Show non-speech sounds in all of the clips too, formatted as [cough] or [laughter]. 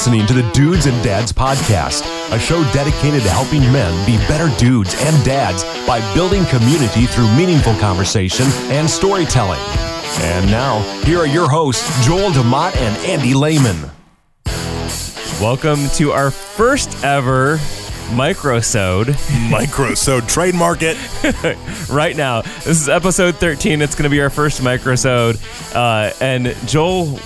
You're listening to the Dudes and Dads Podcast, a show dedicated to helping men be better dudes and dads by building community through meaningful conversation and storytelling. And now, here are your hosts, Joel DeMott and Andy Lehman. Welcome to our first ever microsode. Microsode trademark it. [laughs] right now, this is episode 13. It's going to be our first microsode. Uh, and Joel,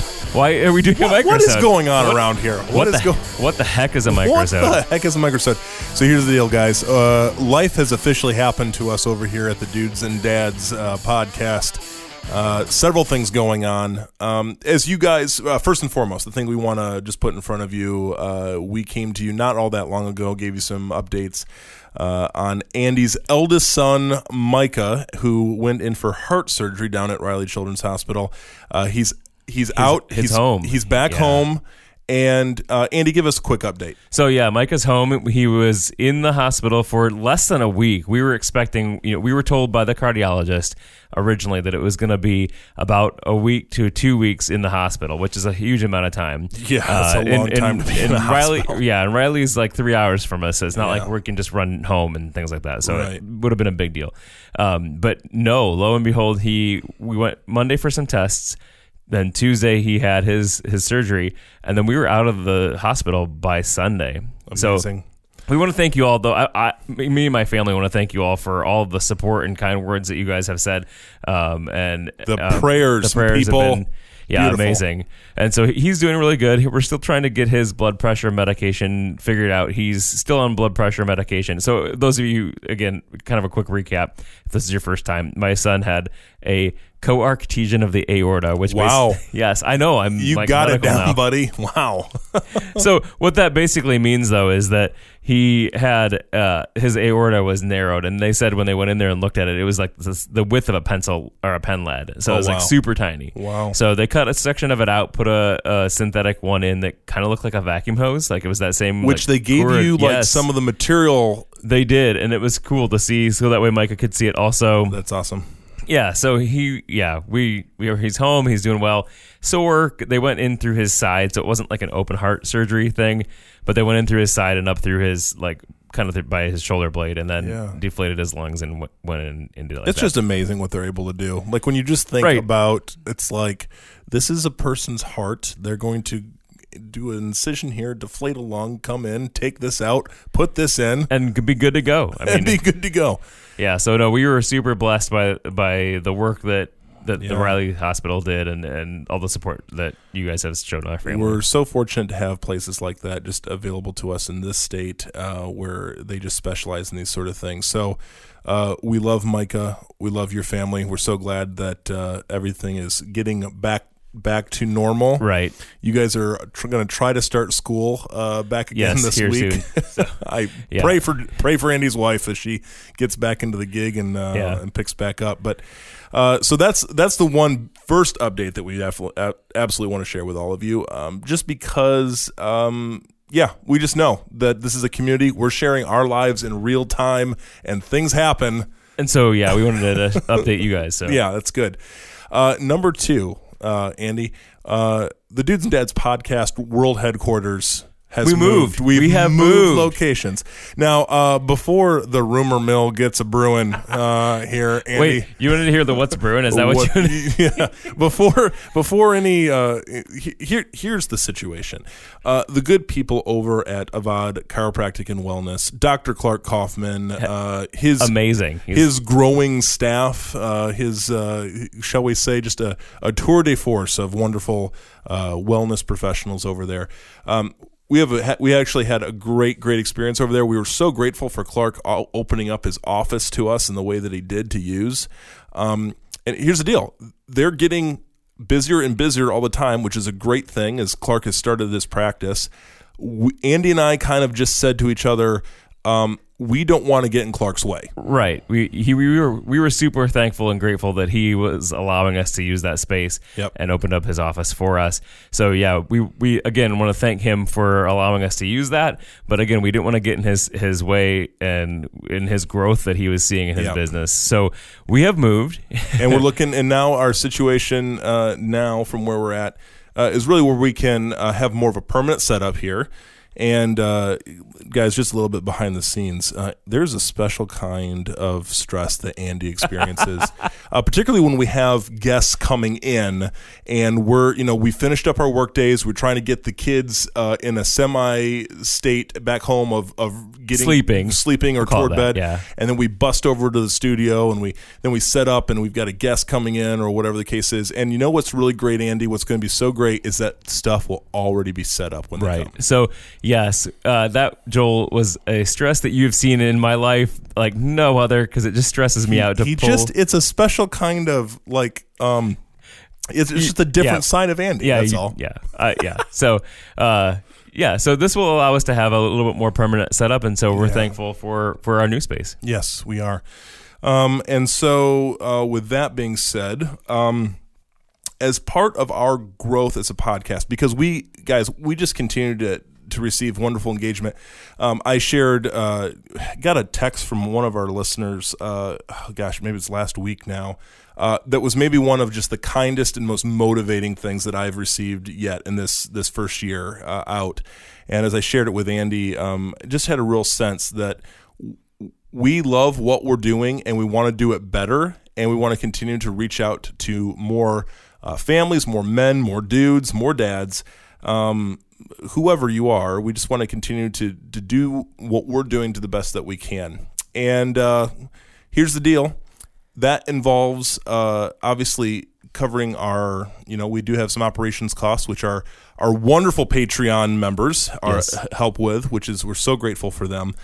[laughs] why are we doing a microsode? What is going on What- around here? What, what is the, going? what the heck is a What the heck is a microsode? So here's the deal, guys. Uh, life has officially happened to us over here at the Dudes and Dads uh, podcast. Uh, several things going on. Um, as you guys, uh, first and foremost, the thing we want to just put in front of you, uh, we came to you not all that long ago, gave you some updates uh, on Andy's eldest son, Micah, who went in for heart surgery down at Riley Children's Hospital. Uh, he's he's out. his he's home. He's back Yeah. home. And uh, Andy, give us a quick update. So yeah, Micah's home. He was in the hospital for less than a week. We were expecting, you know, we were told by the cardiologist originally that it was going to be about a week to two weeks in the hospital, which is a huge amount of time. Yeah, that's a long time to be in the Riley, hospital. yeah, and Riley's like three hours from us. So it's not Yeah. like we can just run home and things like that. So Right. it would have been a big deal. Um, but no, lo and behold, he we went Monday for some tests. Then Tuesday he had his his surgery, and then we were out of the hospital by Sunday. So Amazing. we want to thank you all, though. I, I, me and my family want to thank you all for all the support and kind words that you guys have said. Um, and The um, prayers, the prayers people. have been, yeah, Beautiful. amazing. And so he's doing really good. We're still trying to get his blood pressure medication figured out. He's still on blood pressure medication. So those of you, again, kind of a quick recap. If this is your first time, my son had a coarctation of the aorta, which Wow. basi- [laughs] yes, I know. I'm You like got it down, now buddy. Wow. [laughs] so what that basically means though is that he had uh, his aorta was narrowed and they said when they went in there and looked at it it was like this, the width of a pencil or a pen lead so Oh, it was wow. like super tiny Wow. so they cut a section of it out put a, a synthetic one in that kind of looked like a vacuum hose like it was that same Which like, they gave cord- you like Yes, some of the material. they did and it was cool to see so that way Micah could see it also That's awesome. Yeah, so he yeah, we we are he's home, he's doing well. Sore, they went in through his side, so it wasn't like an open heart surgery thing, but they went in through his side and up through his like kind of th- by his shoulder blade and then Yeah. deflated his lungs and w- went in and did it like It's that. just amazing what they're able to do. Like when you just think Right. about it's like this is a person's heart. They're going to do an incision here, deflate a lung, come in, take this out, put this in, and be good to go. I [laughs] and be good to go. Yeah. So no, we were super blessed by by the work that that the Riley Hospital did and and all the support that you guys have shown our family. We're so fortunate to have places like that just available to us in this state uh, where they just specialize in these sort of things. So uh, we love Micah. We love your family. We're so glad that uh, everything is getting back back to normal. right. You guys are tr- going to try to start school uh, back again Yes, this week. soon. [laughs] I Yeah. pray for pray for Andy's wife as she gets back into the gig and uh, Yeah. and picks back up. But uh, so that's that's the one first update that we absolutely want to share with all of you. Um, just because, um, yeah, we just know that this is a community. We're sharing our lives in real time, and things happen. And so yeah, we wanted to [laughs] update you guys. So Yeah, that's good. Uh, number two, uh, Andy, uh, the Dudes and Dads podcast world headquarters has We moved. We've We have moved, moved. locations. Now, uh, before the rumor mill gets a brewing uh, [laughs] here, Andy. Wait, you wanted to hear the what's brewing? Is that what, you? [laughs] yeah. Before before any uh, here here's the situation. Uh, the good people over at Avad Chiropractic and Wellness, Dr. Clark Kaufman, uh, his Amazing. He's- his growing staff, uh, his uh, shall we say, just a, a tour de force of wonderful uh, wellness professionals over there. Um, we have a, we actually had a great great experience over there. We were so grateful for Clark opening up his office to us in the way that he did to use. Um, and here's the deal: they're getting busier and busier all the time, which is a great thing. As Clark has started this practice, we, Andy and I kind of just said to each other. Um, we don't want to get in Clark's way. Right. We he we were we were super thankful and grateful that he was allowing us to use that space Yep. and opened up his office for us. So yeah, we we again want to thank him for allowing us to use that. But again, we didn't want to get in his his way and in his growth that he was seeing in his Yep. business. So we have moved. [laughs] and we're [laughs] looking and now our situation uh, now from where we're at uh, is really where we can uh, have more of a permanent setup here. And uh, guys, just a little bit behind the scenes, uh, there's a special kind of stress that Andy experiences, [laughs] uh, particularly when we have guests coming in, and we're you know we finished up our work days. We're trying to get the kids uh, in a semi state back home of, of getting Sleeping. sleeping or toward that, bed, yeah. and then we bust over to the studio and we then we set up and we've got a guest coming in or whatever the case is. And you know what's really great, Andy? What's going to be so great is that stuff will already be set up when they Right. come. So yes, uh, that Joel was a stress that you've seen in my life like no other because it just stresses me out to he pull. just it's a special kind of like um it's, it's just a different yeah. side of Andy. yeah, that's you- all. Yeah, uh, yeah. [laughs] So, uh, yeah. So this will allow us to have a little bit more permanent setup, and so we're thankful for for our new space. Yes, we are. Um, and so, uh, with that being said, um, as part of our growth as a podcast, because we guys, we just continue to to receive wonderful engagement. Um, I shared, uh, got a text from one of our listeners. Uh, oh gosh, maybe it's last week now. Uh, that was maybe one of just the kindest and most motivating things that I've received yet in this this first year uh, out. And as I shared it with Andy, um, just had a real sense that we love what we're doing and we want to do it better and we want to continue to reach out to more uh, families more men more dudes more dads um, whoever you are we just want to continue to, to do what we're doing to the best that we can. And uh, here's the deal. That involves uh, obviously covering our you know we do have some operations costs which our our wonderful patreon members are Yes. help with which is we're so grateful for them.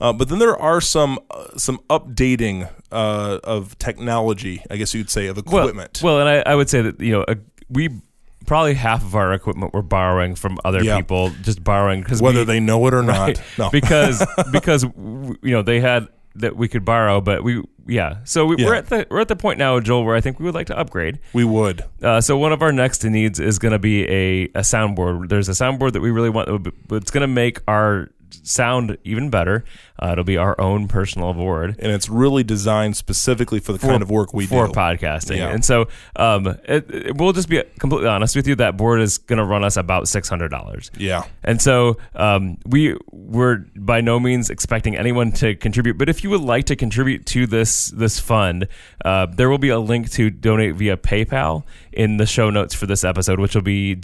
Uh, but then there are some uh, some updating uh, of technology i guess you'd say of equipment. well, and I, I would say that you know uh, we probably half of our equipment we're borrowing from other Yeah. people, just borrowing because whether they know it or [laughs] not Right. no [laughs] because because you know they had that we could borrow, but we yeah. So we, Yeah. we're at the we're at the point now, Joel, where I think we would like to upgrade. we would Uh, so one of our next needs is going to be a, a soundboard. There's a soundboard that we really want. It's going to make our sound even better. Uh, it'll be our own personal board and it's really designed specifically for the kind of work we for do for podcasting. Yeah. And so um, it, it- we'll just be completely honest with you. That board is going to run us about six hundred dollars. yeah And so um, we were by no means expecting anyone to contribute, but if you would like to contribute to this this fund, uh, there will be a link to donate via PayPal in the show notes for this episode, which will be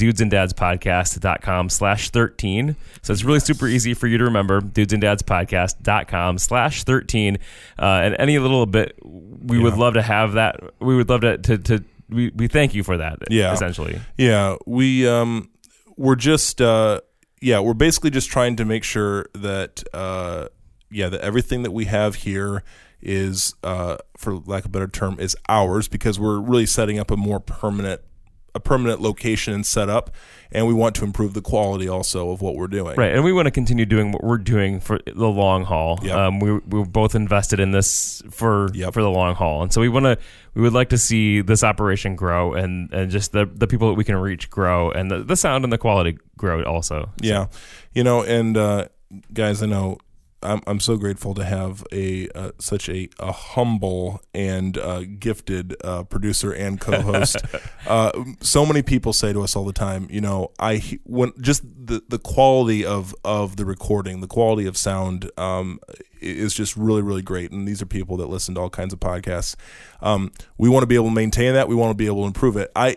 dudesanddadspodcast.com slash 13. So it's really super easy for you to remember, dudesanddadspodcast.com slash 13. Uh, and any little bit, we would love to have that. We would love to, to, to we, we thank you for that, Yeah. essentially. Yeah, we um we're just uh yeah, we're basically just trying to make sure that uh yeah, that everything that we have here is uh for lack of a better term is ours because we're really setting up a more permanent a permanent location and setup and we want to improve the quality also of what we're doing. Right, and we want to continue doing what we're doing for the long haul. Yep. Um, we we're both invested in this for Yep. for the long haul, and so we want to we would like to see this operation grow and and just the the people that we can reach grow and the, the sound and the quality grow also. Yeah, you know, and uh, guys, I know I'm I'm so grateful to have a uh, such a, a humble and uh, gifted uh, producer and co-host. [laughs] uh, so many people say to us all the time, you know, I when just the the quality of of the recording, the quality of sound. Um, is just really really great and these are people that listen to all kinds of podcasts um, we want to be able to maintain that we want to be able to improve it i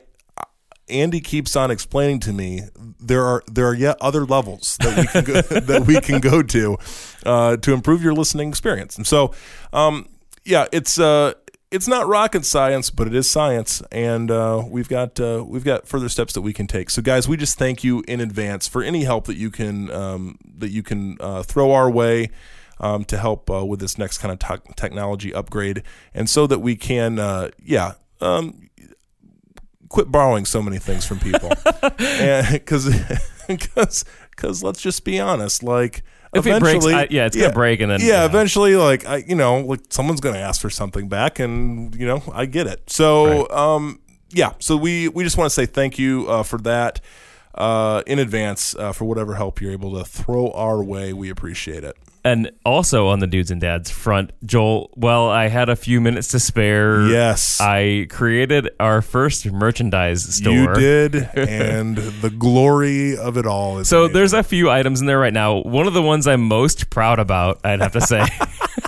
Andy keeps on explaining to me there are there are yet other levels that we can go, [laughs] that we can go to uh, to improve your listening experience. And so, um, yeah, it's uh, it's not rocket science, but it is science, and uh, we've got uh, we've got further steps that we can take. So, guys, we just thank you in advance for any help that you can um, that you can uh, throw our way. Um, to help uh, with this next kind of tech technology upgrade, and so that we can, yeah, um, quit borrowing so many things from people. [laughs] Because because [laughs] because let's just be honest like If it breaks, eventually I, yeah, it's gonna break, and then yeah, eventually like i you know like someone's gonna ask for something back and you know i get it. So um yeah so we we just want to say thank you uh, for that uh, in advance uh, for whatever help you're able to throw our way. We appreciate it And also on the dudes and dads front, Joel, well, I had a few minutes to spare. Yes. I created our first merchandise store. You did, [laughs] and the glory of it all is So amazing. there's a few items in there right now. One of the ones I'm most proud about, I'd have to say,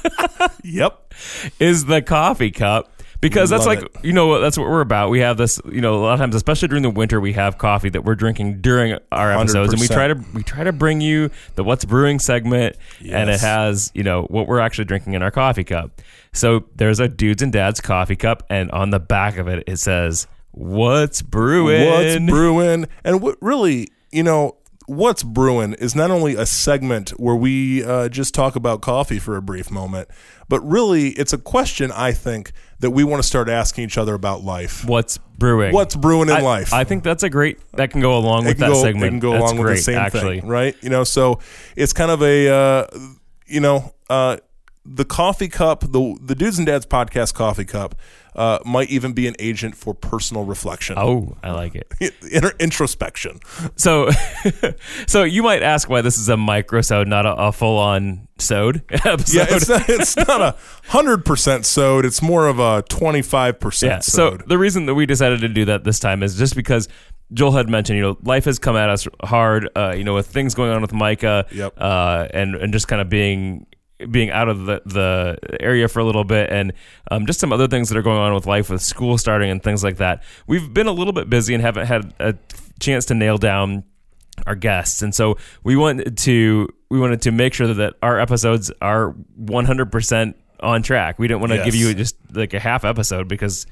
[laughs] yep. [laughs] is the coffee cup. Because that's Love like it. you know that's what we're about. We have this you know a lot of times, especially during the winter, we have coffee that we're drinking during our episodes, and we try to we try to bring you the what's brewing segment, and it has you know what we're actually drinking in our coffee cup. So there's a dudes and dads coffee cup, and on the back of it it says what's brewing. What's brewing? And what really, you know, what's brewing is not only a segment where we uh, just talk about coffee for a brief moment, but really it's a question I think that we want to start asking each other about life. What's brewing? What's brewing in I, life? I think that's a great that can go along with that go, segment. It can go That's along with great, the same actually. thing, right? You know, so it's kind of a, uh, you know, uh, the coffee cup, the the dudes and dads podcast coffee cup, uh, might even be an agent for personal reflection, Oh, I like it. [laughs] Inter- introspection. So, [laughs] so you might ask why this is a micro microsode, not a, a full-on sode episode. [laughs] Yeah, it's not, it's not a hundred percent sewed. It's more of a twenty five percent Yeah, So sewed. the reason that we decided to do that this time is just because Joel had mentioned, you know, life has come at us hard. Uh, you know, with things going on with Micah, Yep. uh, and and just kind of being being out of the, the area for a little bit and um, just some other things that are going on with life with school starting and things like that. We've been a little bit busy and haven't had a chance to nail down our guests. And so we wanted to we wanted to make sure that our episodes are 100% on track. We didn't want to Yes. give you just like a half episode because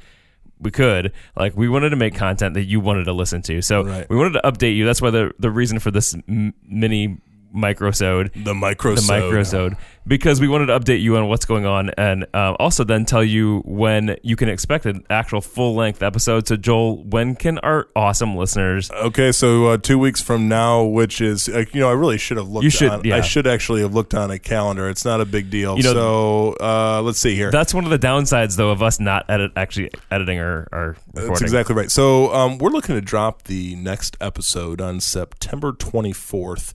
we could. Like we wanted to make content that you wanted to listen to. So Right. we wanted to update you. That's why the the reason for this m- mini microsode the micro the microsode because we wanted to update you on what's going on and uh, also then tell you when you can expect an actual full length episode so joel when can our awesome listeners Okay, so uh, two weeks from now, which is uh, you know, I really should have looked. You should, on, yeah. I should actually have looked on a calendar. It's not a big deal. You know- so uh, let's see here. that's one of the downsides though of us not edit actually editing our, our recording That's exactly right. So um, we're looking to drop the next episode on September 24th.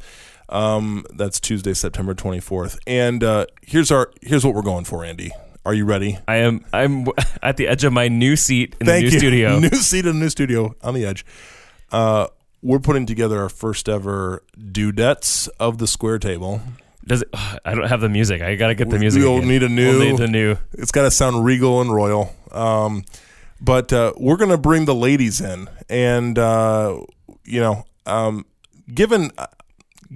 Um, that's Tuesday, September 24th. And uh, here's our here's what we're going for, Andy. Are you ready? i am i'm [laughs] at the edge of my new seat in Thank the new you. studio [laughs] New seat in the new studio on the edge. Uh, we're putting together our first ever dudettes of the square table. does it [sighs] i don't have the music i gotta get the music We'll again. need a new- we'll need the new It's got to sound regal and royal. Um, but uh, we're going to bring the ladies in, and uh, you know, um, given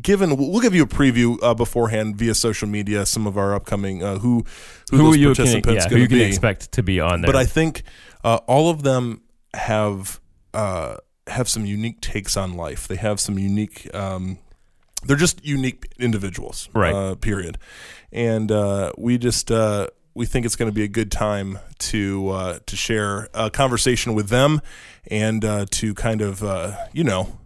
given we'll give you a preview uh, beforehand via social media. Some of our upcoming uh, who who, who you can, participants yeah, who going you to can be. expect to be on there But I think uh, all of them have uh, have some unique takes on life. They have some unique. Um, they're just unique individuals, Right. Uh, period. And uh, we just uh, we think it's going to be a good time to uh, to share a conversation with them and uh, to kind of uh, you know.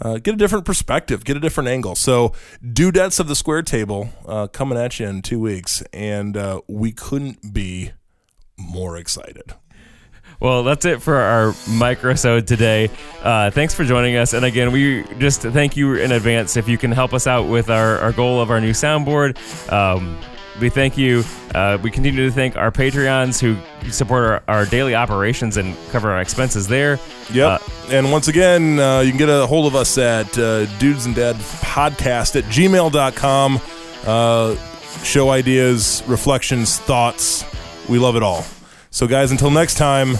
Uh, get a different perspective, get a different angle. So, dudettes of the square table uh, coming at you in two weeks, and uh, we couldn't be more excited. Well, that's it for our microsode today. Uh, thanks for joining us. And again, we just thank you in advance if you can help us out with our, our goal of our new soundboard. Um, we thank you. Uh, we continue to thank our Patreons who support our, our daily operations and cover our expenses there. Yep. Uh, and once again, uh, you can get a hold of us at uh, Dudes and Dad Podcast at gmail.com. Uh, show ideas, reflections, thoughts. We love it all. So, guys, until next time,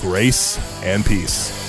grace and peace.